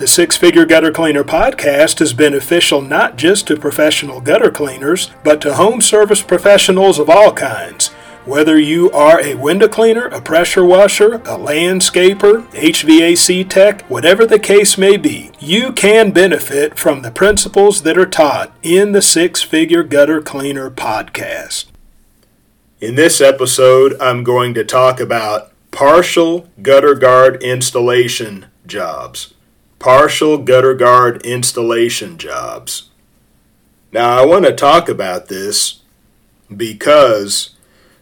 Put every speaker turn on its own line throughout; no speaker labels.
The Six Figure Gutter Cleaner podcast is beneficial not just to professional gutter cleaners, but to home service professionals of all kinds. Whether you are a window cleaner, a pressure washer, a landscaper, HVAC tech, whatever the case may be, you can benefit from the principles that are taught in the Six Figure Gutter Cleaner podcast.
In this episode, I'm going to talk about partial gutter guard installation jobs partial gutter guard installation jobs. Now, I want to talk about this because,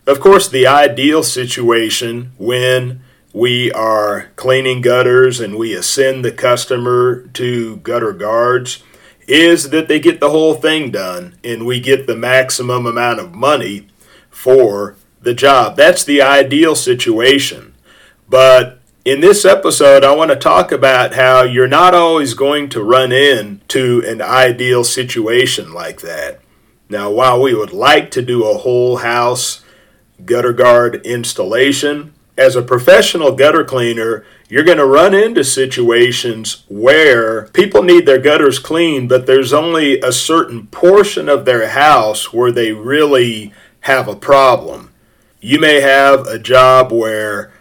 of course, the ideal situation when we are cleaning gutters and we ascend the customer to gutter guards is that they get the whole thing done and we get the maximum amount of money for the job. That's the ideal situation. But in this episode, I want to talk about how you're not always going to run into an ideal situation like that. Now, while we would like to do a whole house gutter guard installation, as a professional gutter cleaner, you're going to run into situations where people need their gutters cleaned, but there's only a certain portion of their house where they really have a problem. You may have a job where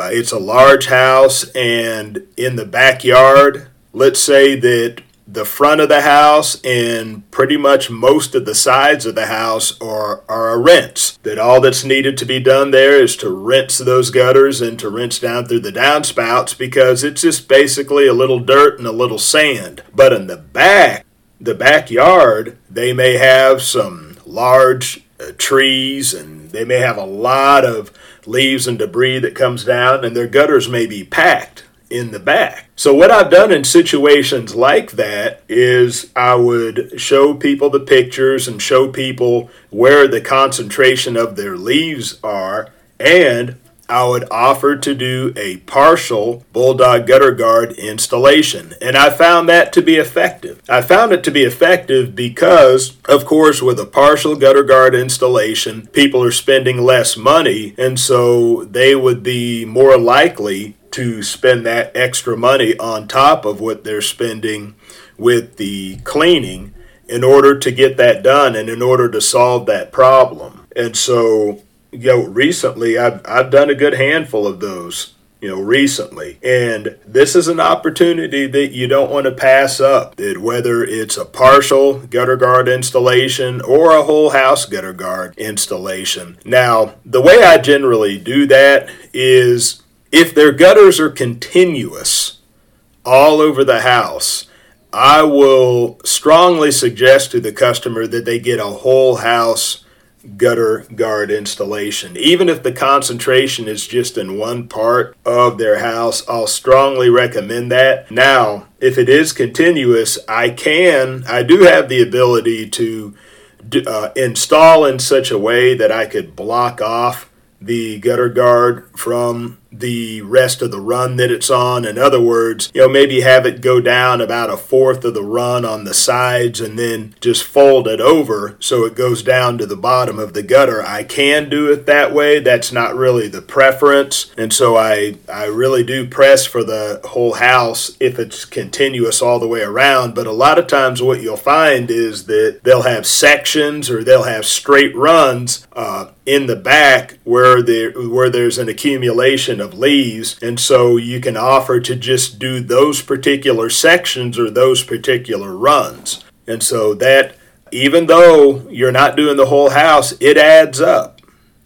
uh, it's a large house, and in the backyard, let's say that the front of the house and pretty much most of the sides of the house are, are a rinse. That all that's needed to be done there is to rinse those gutters and to rinse down through the downspouts because it's just basically a little dirt and a little sand. But in the back, the backyard, they may have some large uh, trees and they may have a lot of leaves and debris that comes down, and their gutters may be packed in the back. So, what I've done in situations like that is I would show people the pictures and show people where the concentration of their leaves are, and I would offer to do a partial Bulldog gutter guard installation. And I found that to be effective. I found it to be effective because, of course, with a partial gutter guard installation, people are spending less money, and so they would be more likely to spend that extra money on top of what they're spending with the cleaning in order to get that done and in order to solve that problem. And so you know, recently I've, I've done a good handful of those, you know, recently. And this is an opportunity that you don't want to pass up. That whether it's a partial gutter guard installation or a whole house gutter guard installation. Now, the way I generally do that is if their gutters are continuous all over the house, I will strongly suggest to the customer that they get a whole house gutter guard installation. Even if the concentration is just in one part of their house, I'll strongly recommend that. Now, if it is continuous, I can, I do have the ability to uh, install in such a way that I could block off the gutter guard from the rest of the run that it's on. In other words, you know, maybe have it go down about a fourth of the run on the sides and then just fold it over so it goes down to the bottom of the gutter. I can do it that way. That's not really the preference. And so I, I really do press for the whole house if it's continuous all the way around. But a lot of times what you'll find is that they'll have sections or they'll have straight runs uh, in the back where there where there's an accumulation of leaves. And so you can offer to just do those particular sections or those particular runs. And so that, even though you're not doing the whole house, it adds up.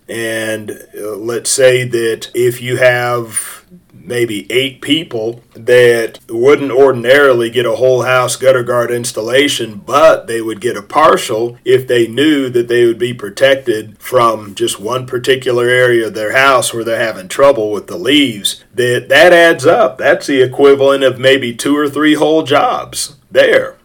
And uh, let's say that if you have maybe eight people that wouldn't ordinarily get a whole house gutter guard installation, but they would get a partial if they knew that they would be protected from just one particular area of their house where they're having trouble with the leaves. That that adds up. That's the equivalent of maybe two or three whole jobs there.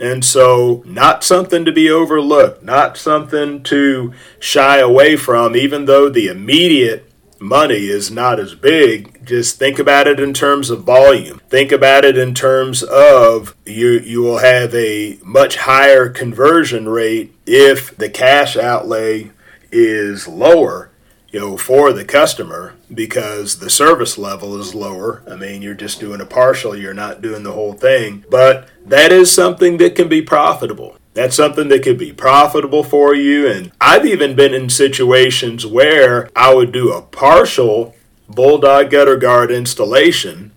And so, not something to be overlooked, not something to shy away from, even though the immediate money is not as big. Just think about it in terms of volume. Think about it in terms of you, you will have a much higher conversion rate if the cash outlay is lower you know, for the customer because the service level is lower. I mean, you're just doing a partial, you're not doing the whole thing. But that is something that can be profitable. That's something that could be profitable for you. And I've even been in situations where I would do a partial Bulldog gutter guard installation,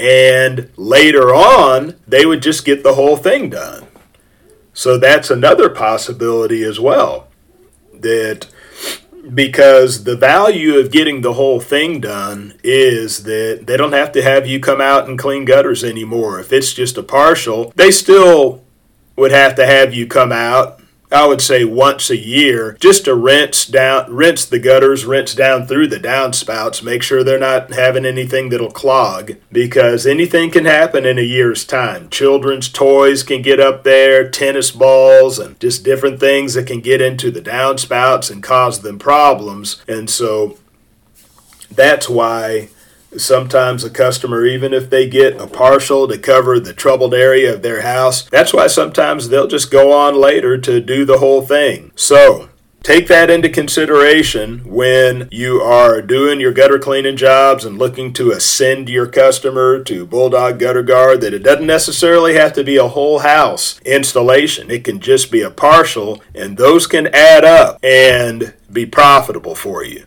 and later on, they would just get the whole thing done. So that's another possibility as well. That because the value of getting the whole thing done is that they don't have to have you come out and clean gutters anymore. If it's just a partial, they still would have to have you come out I would say once a year, just to rinse down, rinse the gutters, rinse down through the downspouts, make sure they're not having anything that'll clog, because anything can happen in a year's time. Children's toys can get up there, tennis balls, and just different things that can get into the downspouts and cause them problems. And so that's why Sometimes a customer, even if they get a partial to cover the troubled area of their house, that's why sometimes they'll just go on later to do the whole thing. So, Take that into consideration when you are doing your gutter cleaning jobs and looking to ascend your customer to Bulldog Gutter Guard that it doesn't necessarily have to be a whole house installation. It can just be a partial, and those can add up and be profitable for you.